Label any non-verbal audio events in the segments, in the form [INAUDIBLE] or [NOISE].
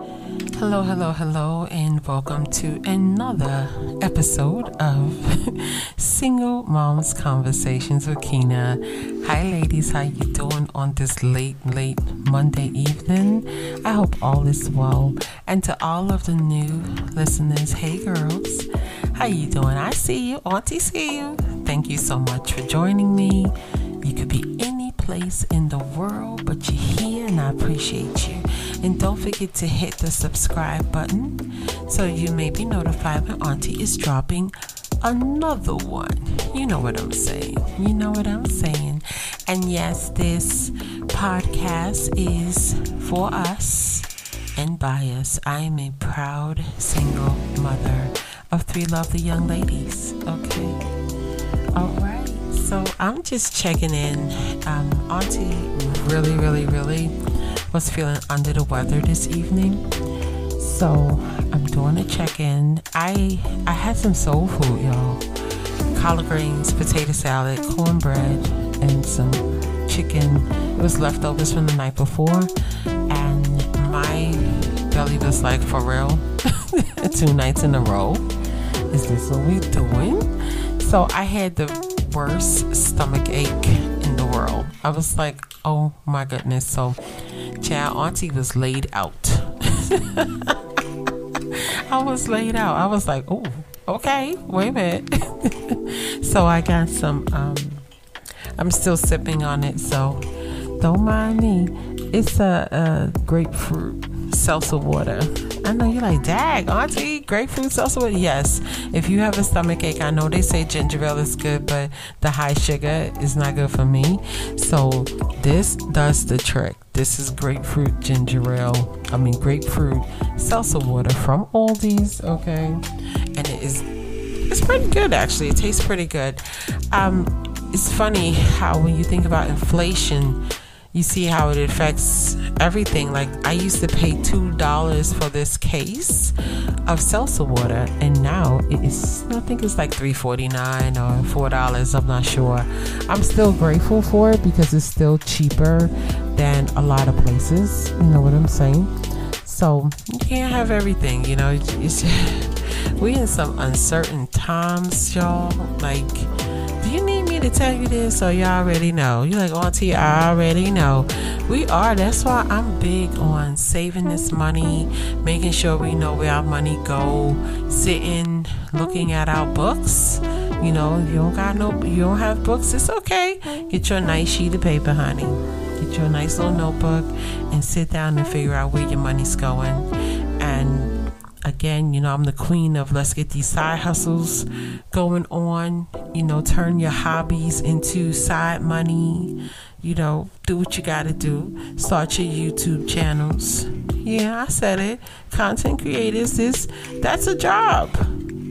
Hello, hello, hello, and welcome to another episode of [LAUGHS] Single Moms Conversations with Keyna. Hi, ladies, how you doing on this late, late Monday evening? I hope all is well. And to all of the new listeners, hey girls, how you doing? I see you, Auntie, see you. Thank you so much for joining me. You could be any place in the world, but you're here, and I appreciate you. And don't forget to hit the subscribe button so you may be notified when Auntie is dropping another one. You know what I'm saying. You know what I'm saying. And yes, this podcast is for us and by us. I am a proud single mother of three lovely young ladies. Okay. All right. So I'm just checking in. Um, Auntie really, really, really was feeling under the weather this evening. So I'm doing a check-in. I I had some soul food, y'all. Collard greens, potato salad, cornbread, and some chicken. It was leftovers from the night before, and my belly was like, for real, [LAUGHS] two nights in a row. Is this what we're doing? So I had the worst stomach ache in the world. I was like, oh my goodness. So child auntie was laid out. [LAUGHS] I was laid out. I was like, oh, okay, wait a minute. [LAUGHS] so I got some um I'm still sipping on it, so don't mind me. It's a, a grapefruit seltzer water. I know you're like, dag, auntie, grapefruit seltzer water. Yes, if you have a stomach ache, I know they say ginger ale is good, but the high sugar is not good for me. So this does the trick. This is grapefruit ginger ale. I mean grapefruit seltzer water from Aldi's. Okay, and it is it's pretty good actually. It tastes pretty good. Um, it's funny how when you think about inflation you see how it affects everything. Like I used to pay two dollars for this case of seltzer water, and now it is I think it's like three forty nine or four dollars. I'm not sure. I'm still grateful for it because it's still cheaper than a lot of places. You know what I'm saying? So you can't have everything. You know, it's, [LAUGHS] we in some uncertain times, y'all. Like do you need me to tell you this so you already know? You're like, Auntie, I already know. We are. That's why I'm big on saving this money, making sure we know where our money go, sitting, looking at our books. You know, if you don't got no, you don't have books. It's okay. Get your nice sheet of paper, honey. Get your nice little notebook and sit down and figure out where your money's going. Again, you know, I'm the queen of let's get these side hustles going on. You know, turn your hobbies into side money. You know, do what you got to do. Start your YouTube channels. Yeah, I said it. Content creators, this that's a job.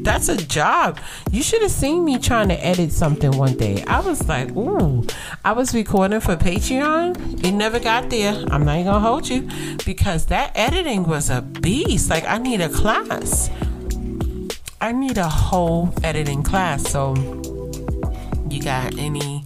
That's a job. You should have seen me trying to edit something one day. I was like, ooh, I was recording for Patreon. It never got there. I'm not even gonna hold you because that editing was a beast. Like, I need a class. I need a whole editing class. So, you got any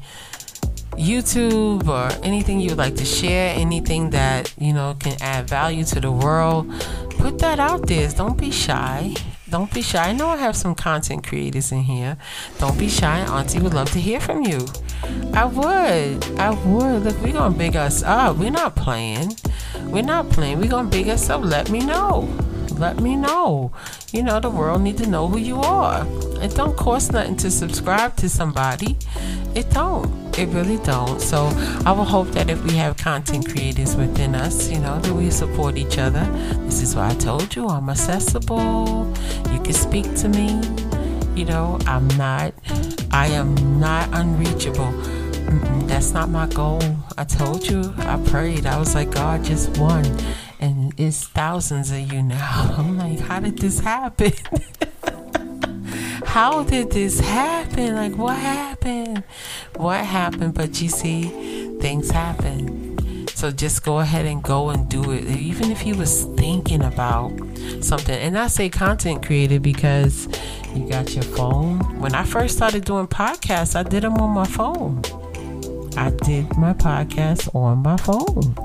YouTube or anything you would like to share, anything that you know can add value to the world, put that out there. Don't be shy. Don't be shy. I know I have some content creators in here. Don't be shy. Auntie would love to hear from you. I would. I would. Look, we're gonna big us up. We're not playing. We're not playing. We're gonna big us up. Let me know. Let me know. You know, the world need to know who you are. It don't cost nothing to subscribe to somebody. It don't. It really don't. So I will hope that if we have content creators within us, you know, that we support each other. This is why I told you I'm accessible. You can speak to me. You know, I'm not, I am not unreachable. Mm-mm, that's not my goal. I told you, I prayed. I was like, God, just one. And it's thousands of you now. [LAUGHS] I'm like, how did this happen? [LAUGHS] how did this happen? Like, what happened? What happened? But you see, things happen. So just go ahead and go and do it. Even if you was thinking about something. And I say content creator because you got your phone. When I first started doing podcasts, I did them on my phone. I did my podcast on my phone.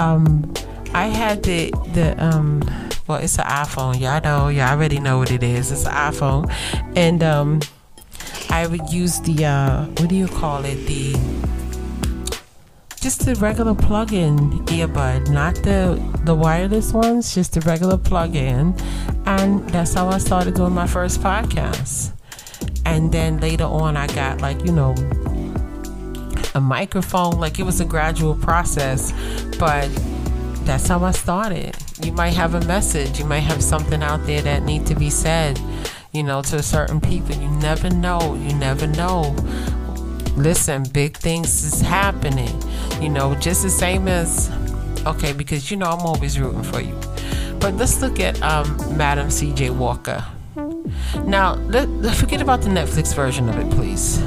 Um, I had the the um well it's an iPhone. Y'all know, y'all already know what it is. It's an iPhone. And um I would use the uh what do you call it? The just the regular plug-in earbud, not the the wireless ones, just the regular plug-in. And that's how I started doing my first podcast. And then later on I got like, you know, a microphone. Like it was a gradual process, but that's how I started. You might have a message, you might have something out there that need to be said, you know, to certain people. You never know. You never know. Listen, big things is happening. You know, just the same as okay, because you know I'm always rooting for you. But let's look at um, Madam C.J. Walker. Now, let, let, forget about the Netflix version of it, please.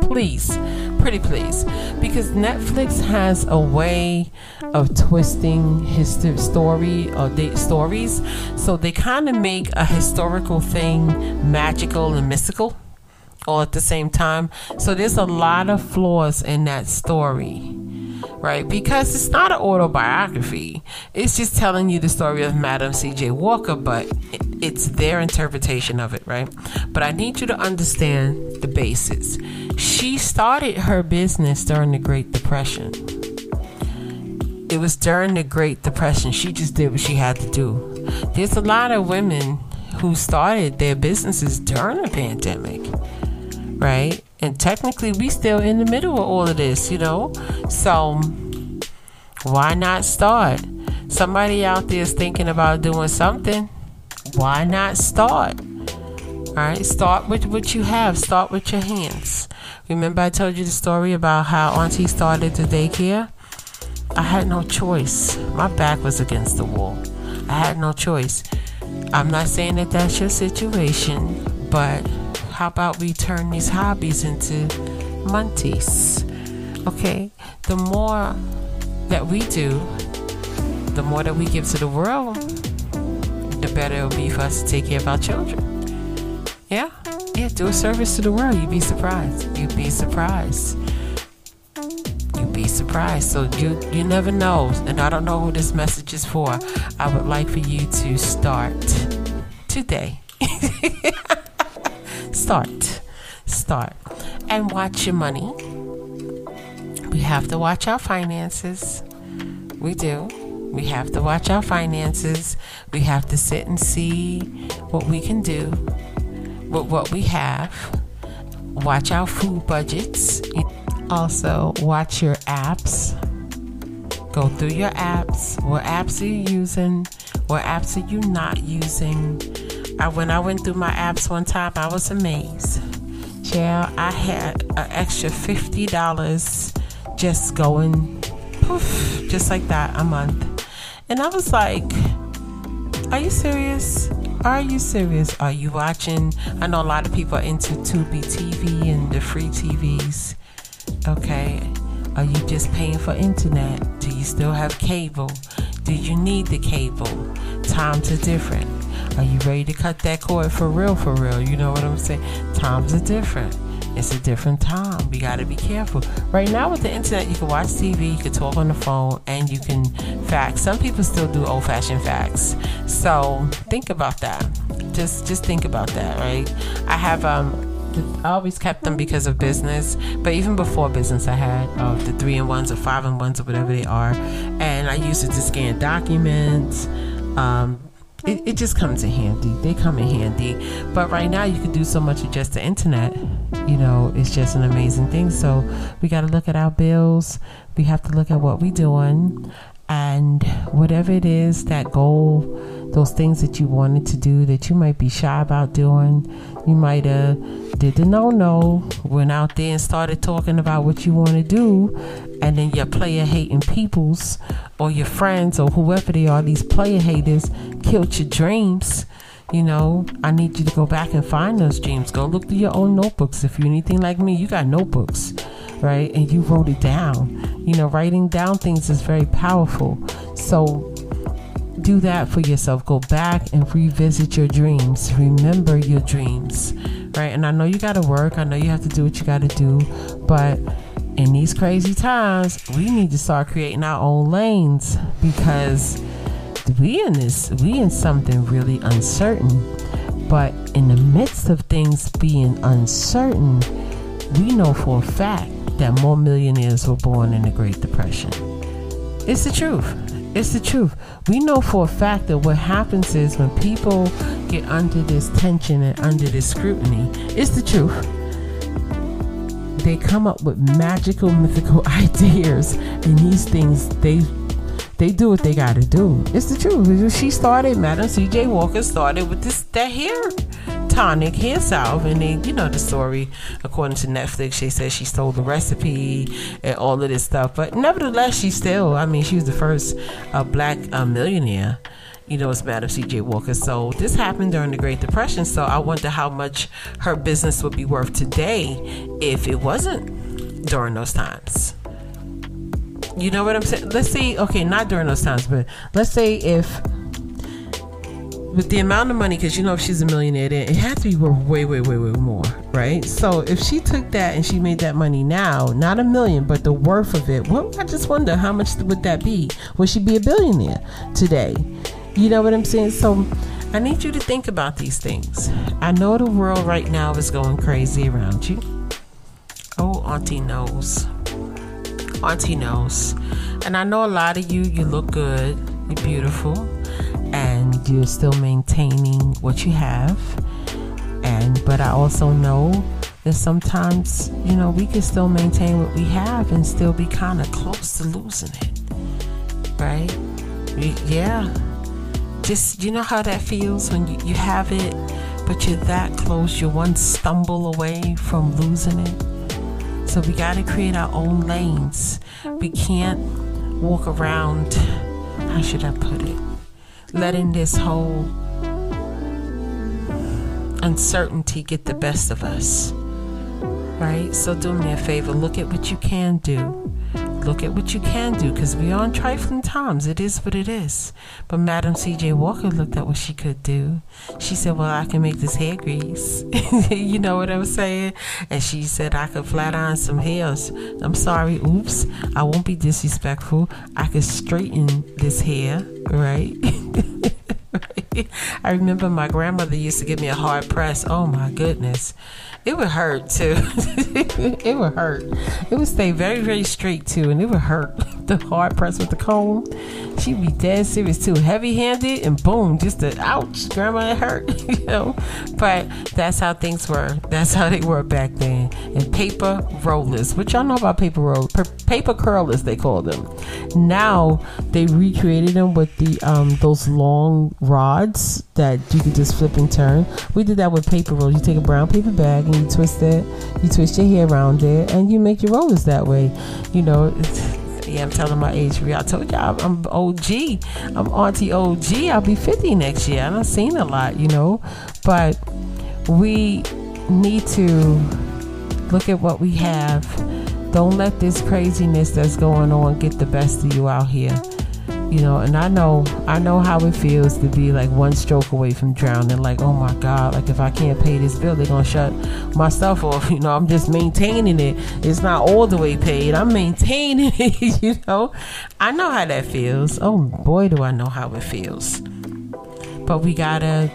[LAUGHS] please, pretty please, because Netflix has a way of twisting his story uh, or the stories, so they kind of make a historical thing magical and mystical all at the same time. So there's a lot of flaws in that story right? Because it's not an autobiography. It's just telling you the story of Madam C.J. Walker, but it's their interpretation of it, right? But I need you to understand the basis. She started her business during the Great Depression. It was during the Great Depression. She just did what she had to do. There's a lot of women who started their businesses during the pandemic, right? And technically, we still in the middle of all of this, you know. So why not start? Somebody out there is thinking about doing something. Why not start? All right, start with what you have. Start with your hands. Remember, I told you the story about how Auntie started the daycare. I had no choice. My back was against the wall. I had no choice. I'm not saying that that's your situation, but how about we turn these hobbies into monties? Okay, the more that we do, the more that we give to the world, the better it'll be for us to take care of our children. Yeah, yeah, do a service to the world. You'd be surprised. You'd be surprised. You'd be surprised. So you you never know, and I don't know who this message is for. I would like for you to start today. [LAUGHS] start. Start. And watch your money. We have to watch our finances. We do. We have to watch our finances. We have to sit and see what we can do with what we have. Watch our food budgets. Also, watch your apps. Go through your apps. What apps are you using? What apps are you not using? I, when I went through my apps one time, I was amazed. Yeah, I had an extra fifty dollars just going poof, just like that a month, and I was like, "Are you serious? Are you serious? Are you watching?" I know a lot of people are into Tubi TV and the free TVs. Okay, are you just paying for internet? Do you still have cable? Do you need the cable? Times are different. Are you ready to cut that cord for real, for real? You know what I'm saying? Times are different. It's a different time. We got to be careful. Right now, with the internet, you can watch TV, you can talk on the phone, and you can fax. Some people still do old fashioned fax. So think about that. Just, just think about that, right? I have, um, I always kept them because of business, but even before business, I had uh, the three and ones or five and ones or whatever they are, and I used it to scan documents, um, it, it just comes in handy. They come in handy. But right now, you can do so much with just the internet. You know, it's just an amazing thing. So we got to look at our bills. We have to look at what we're doing. And whatever it is, that goal, those things that you wanted to do that you might be shy about doing, you might have did the no no, went out there and started talking about what you want to do, and then your player hating peoples or your friends or whoever they are, these player haters, killed your dreams. You know, I need you to go back and find those dreams. Go look through your own notebooks. If you're anything like me, you got notebooks right? And you wrote it down. You know, writing down things is very powerful. So do that for yourself. Go back and revisit your dreams. Remember your dreams, right? And I know you got to work. I know you have to do what you got to do, but in these crazy times, we need to start creating our own lanes because we in this we in something really uncertain. But in the midst of things being uncertain, we know for a fact that more millionaires were born in the Great Depression. It's the truth. It's the truth. We know for a fact that what happens is when people get under this tension and under this scrutiny, it's the truth. They come up with magical, mythical [LAUGHS] ideas, and these things they they do what they got to do. It's the truth. She started, Madam C.J. Walker started with this that hair tonic, hair salve, and then you know, the story according to Netflix. She said she stole the recipe and all of this stuff, but nevertheless, she still. I mean, she was the first uh, black uh, millionaire you know, as Madam C.J. Walker. So this happened during the Great Depression. So I wonder how much her business would be worth today if it wasn't during those times. You know what I'm saying? Let's see. Okay, not during those times, but let's say if with the amount of money, because you know if she's a millionaire, it had to be worth way, way, way, way more, right? So if she took that and she made that money now, not a million, but the worth of it, well, I just wonder how much would that be? Would she be a billionaire today? You know what I'm saying? So I need you to think about these things. I know the world right now is going crazy around you. Oh, Auntie knows. Auntie knows. And I know a lot of you, you look good, you're beautiful, you're still maintaining what you have. And but I also know that sometimes, you know, we can still maintain what we have and still be kind of close to losing it. Right? Yeah. Just you know how that feels when you, you have it, but you're that close, you're one stumble away from losing it so we got to create our own lanes. We can't walk around, how should I put it? Letting this whole uncertainty get the best of us. Right? So do me a favor, look at what you can do look at what you can do because in trifling times. It is what it is. But Madam C.J. Walker looked at what she could do. She said, Well, I can make this hair grease. [LAUGHS] you know what I'm saying? And she said, I could flat iron some hairs. I'm sorry, oops. I won't be disrespectful. I could straighten this hair, right? [LAUGHS] I remember my grandmother used to give me a hard press. Oh my goodness. It would hurt too. [LAUGHS] it would hurt. It would stay very, very straight too, and it would hurt. [LAUGHS] The hard press with the comb. She'd be dead serious too. Heavy handed and boom, just the ouch, grandma it hurt, [LAUGHS] you know. But that's how things were. That's how they were back then. And paper rollers, which y'all know about paper roll paper curlers they call them. Now they recreated them with the um those long rods that you could just flip and turn. We did that with paper rolls. You take a brown paper bag and you twist it, you twist your hair around it, and you make your rollers that way. You know, yeah, I'm telling my age. I told you I'm, OG. I'm Auntie OG. I'll be 50 next year. I have seen a lot, you know, but we need to look at what we have. Don't let this craziness that's going on get the best of you out here you know and i know i know how it feels to be like one stroke away from drowning like oh my god like if i can't pay this bill they're gonna shut my stuff off you know i'm just maintaining it. It's not all the way paid. I'm maintaining [LAUGHS] it you know. I know how that feels. Oh boy do i know how it feels. But we gotta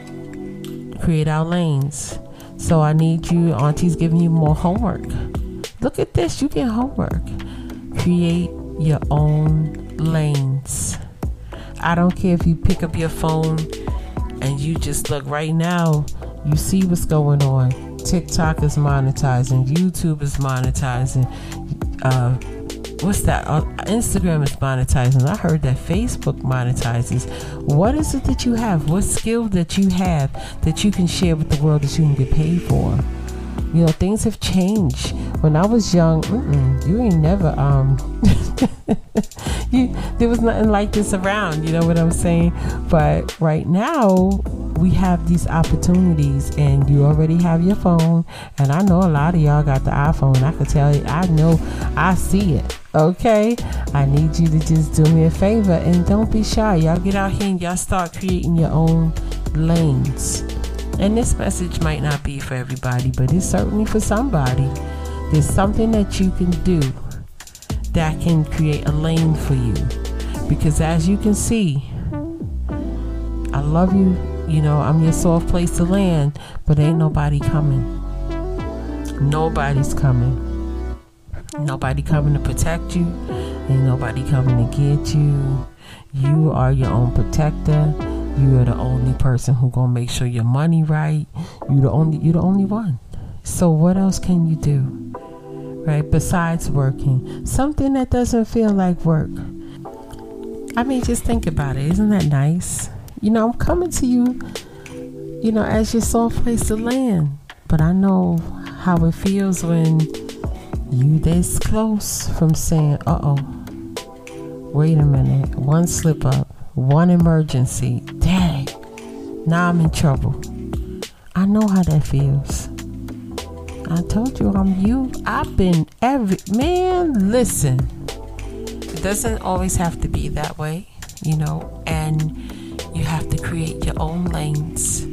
create our lanes. So i need you auntie's giving you more homework. Look at this. You get homework. Create your own lanes. I don't care if you pick up your phone and you just look right now, you see what's going on. TikTok is monetizing, YouTube is monetizing, uh, what's that? Uh, Instagram is monetizing. I heard that Facebook monetizes. What is it that you have? What skill that you have that you can share with the world that you can get paid for? You know, things have changed. When I was young, you ain't never um [LAUGHS] you, there was nothing like this around, you know what I'm saying? But right now, we have these opportunities, and you already have your phone. And I know a lot of y'all got the iPhone. I can tell you, I know, I see it. Okay, I need you to just do me a favor and don't be shy. Y'all get out here and y'all start creating your own lanes. And this message might not be for everybody, but it's certainly for somebody. There's something that you can do that can create a lane for you. Because as you can see, I love you. You know, I'm your soft place to land, but ain't nobody coming. Nobody's coming. Nobody coming to protect you. Ain't nobody coming to get you. You are your own protector. You are the only person who gonna make sure your money right. You the only you the only one. So what else can you do? Right? Besides working. Something that doesn't feel like work. I mean just think about it. Isn't that nice? You know, I'm coming to you, you know, as your soft place to land. But I know how it feels when you this close from saying, uh oh, wait a minute, one slip up, one emergency, dang, now I'm in trouble. I know how that feels. I told you I'm you. I've been every man. Listen, it doesn't always have to be that way, you know, and have to create your own lanes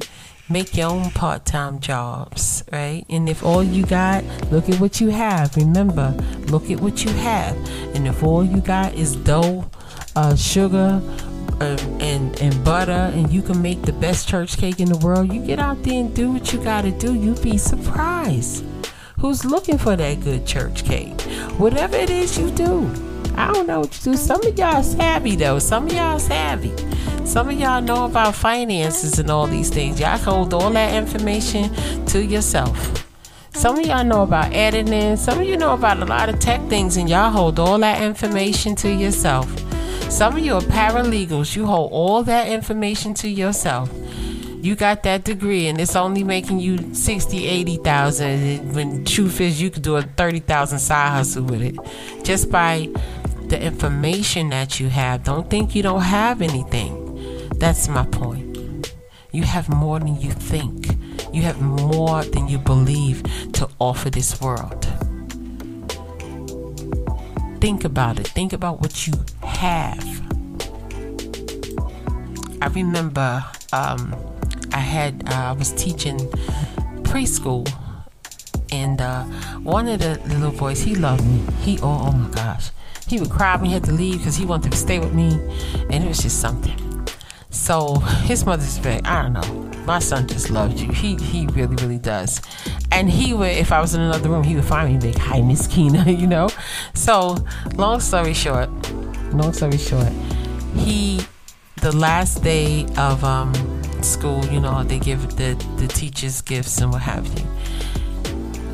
make your own part-time jobs right? And if all you got look at what you have. Remember look at what you have. And if all you got is dough uh, sugar um, and and butter and you can make the best church cake in the world you get out there and do what you got to do you'd be surprised. Who's looking for that good church cake? Whatever it is you do i don't know what you do some of y'all savvy though some of y'all savvy some of y'all know about finances and all these things. Y'all hold all that information to yourself. Some of y'all know about editing. Some of you know about a lot of tech things, and y'all hold all that information to yourself. Some of you are paralegals. You hold all that information to yourself. You got that degree, and it's only making you 60, 80,000. When truth is, you could do a 30,000 side hustle with it just by the information that you have. Don't think you don't have anything. That's my point. You have more than you think. You have more than you believe to offer this world. Think about it. Think about what you have. I remember um, I had uh, I was teaching preschool, and uh, one of the little boys he loved me. He oh, oh my gosh, he would cry when he had to leave because he wanted to stay with me, and it was just something. So his mother's very, I don't know. My son just loves you. He he really really does. And he would, if I was in another room, he would find me like, "Hi, Miss Keyna," [LAUGHS] you know. So long story short, long story short, he the last day of um, school, you know, they give the the teachers gifts and what have you.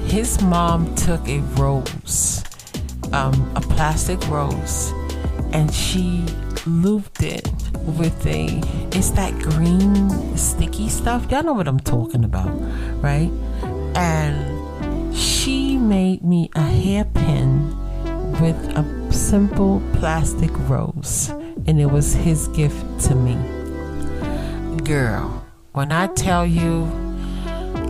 His mom took a rose, um, a plastic rose, and she looped it with a it's that green sticky stuff. Y'all know what I'm talking about, right? And she made me a hairpin with a simple plastic rose, and it was his gift to me. Girl, when I tell you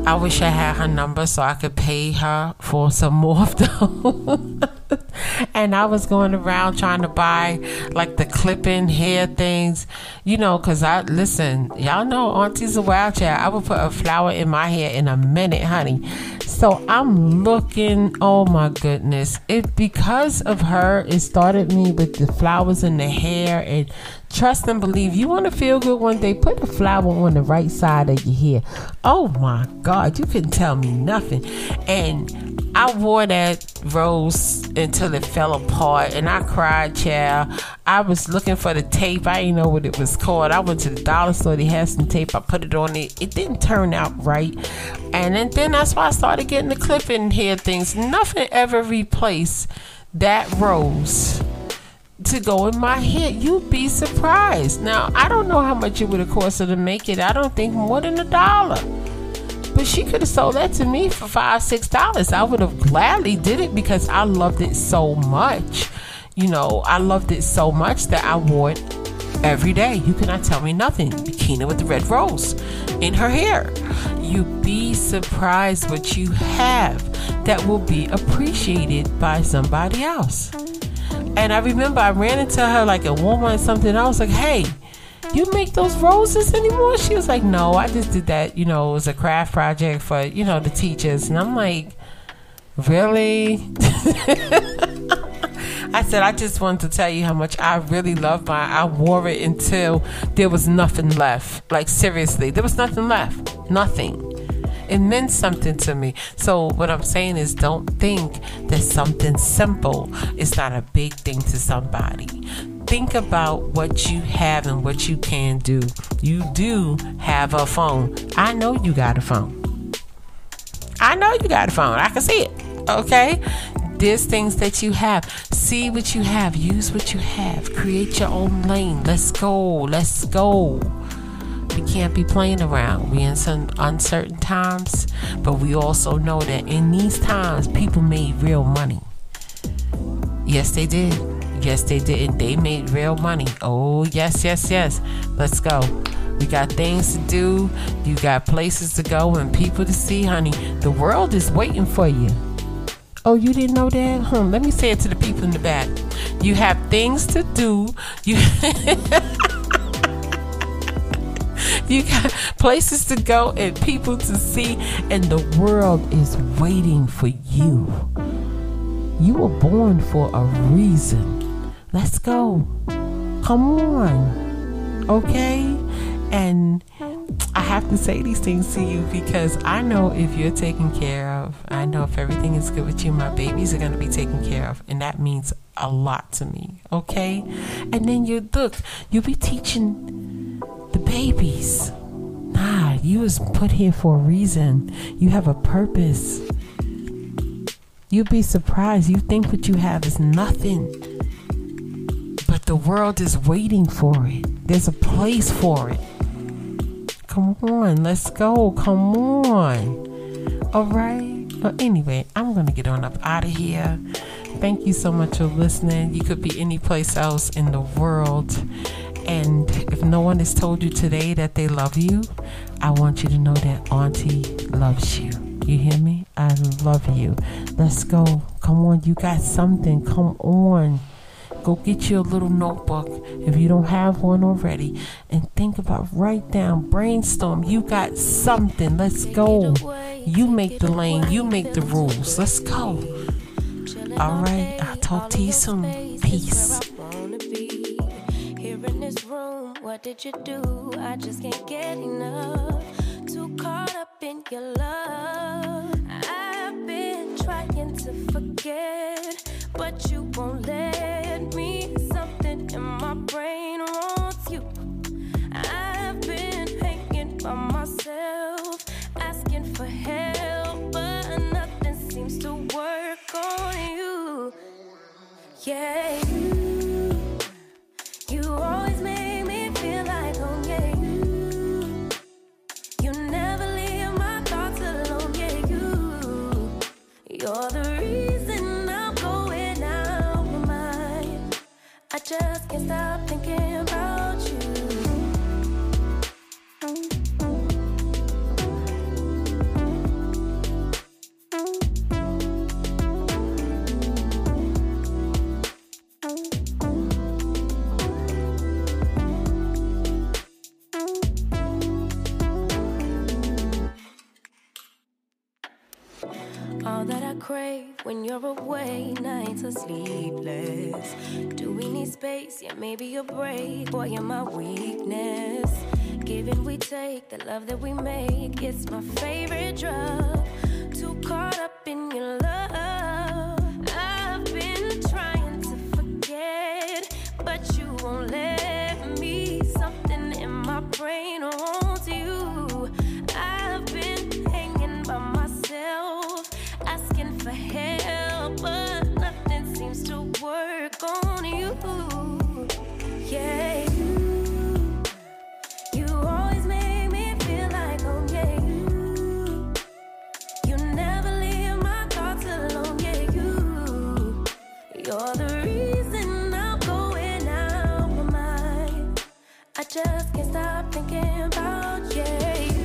I wish I had her number so I could pay her for some more of those. [LAUGHS] and I was going around trying to buy like the clipping hair things, you know, because I listen, y'all know Auntie's a wild child. I would put a flower in my hair in a minute, honey. So I'm looking, oh my goodness. It because of her, it started me with the flowers in the hair and Trust and believe. You want to feel good one day, put the flower on the right side of your hair. Oh my God, you couldn't tell me nothing. And I wore that rose until it fell apart and I cried, child. I was looking for the tape. I didn't know what it was called. I went to the dollar store, they had some tape. I put it on it. It didn't turn out right. And then, then that's why I started getting the clipping hair things. Nothing ever replaced that rose to go in my head. You'd be surprised. Now, I don't know how much it would have cost her to make it. I don't think more than a dollar. But she could have sold that to me for five, six dollars. I would have gladly did it because I loved it so much. You know, I loved it so much that I wore it every day. You cannot tell me nothing. Bikini with the red rose in her hair. You'd be surprised what you have that will be appreciated by somebody else. And I remember I ran into her like at Walmart or something. I was like, hey, you make those roses anymore? She was like, no, I just did that. You know, it was a craft project for, you know, the teachers. And I'm like, really? [LAUGHS] I said I just wanted to tell you how much I really love mine. I wore it until there was nothing left. Like seriously, there was nothing left. Nothing. It meant something to me. So what I'm saying is don't think that something simple is not a big thing to somebody. Think about what you have and what you can do. You do have a phone. I know you got a phone. I know you got a phone. I can see it. Okay? There's things that you have. See what you have. Use what you have. Create your own lane. Let's go. Let's go. We can't be playing around. We in some uncertain times, but we also know that in these times, people made real money. Yes, they did. Yes, they did. They made real money. Oh, yes, yes, yes. Let's go. We got things to do. You got places to go and people to see, honey. The world is waiting for you. Oh, you didn't know that? Hmm, let me say it to the people in the back. You have things to do. You [LAUGHS] You got places to go and people to see, and the world is waiting for you. You were born for a reason. Let's go. Come on. Okay? And I have to say these things to you because I know if you're taken care of, I know if everything is good with you, my babies are going to be taken care of. And that means a lot to me. Okay? And then you look, you'll be teaching the babies. Nah, you was put here for a reason. You have a purpose. You'll be surprised. You think what you have is nothing. But the world is waiting for it. There's a place for it. Come on, let's go. Come on. All right. But anyway, I'm going to get on up out of here. Thank you so much for listening. You could be any place else in the world. And if no one has told you today that they love you, I want you to know that Auntie loves you. You hear me? I love you. Let's go. Come on, you got something. Come on. Go get you a little notebook if you don't have one already and think about, write down, brainstorm. You got something. Let's go. You make the lane, you make the rules. Let's go. All right, I'll talk to you soon. Peace what did you do? I just can't get enough. Too caught up in your love. I've been trying to forget, but you won't let me. Something in my brain wants you. I've been hanging by myself, asking for help, but nothing seems to work on you. Yeah. Can't stop thinking about away, nights are sleepless. Do we need space? Yeah, maybe a break. Boy, you're my weakness. Giving we take, the love that we make, it's my favorite drug. Too caught up in your love. just can't stop thinking about you. Yeah.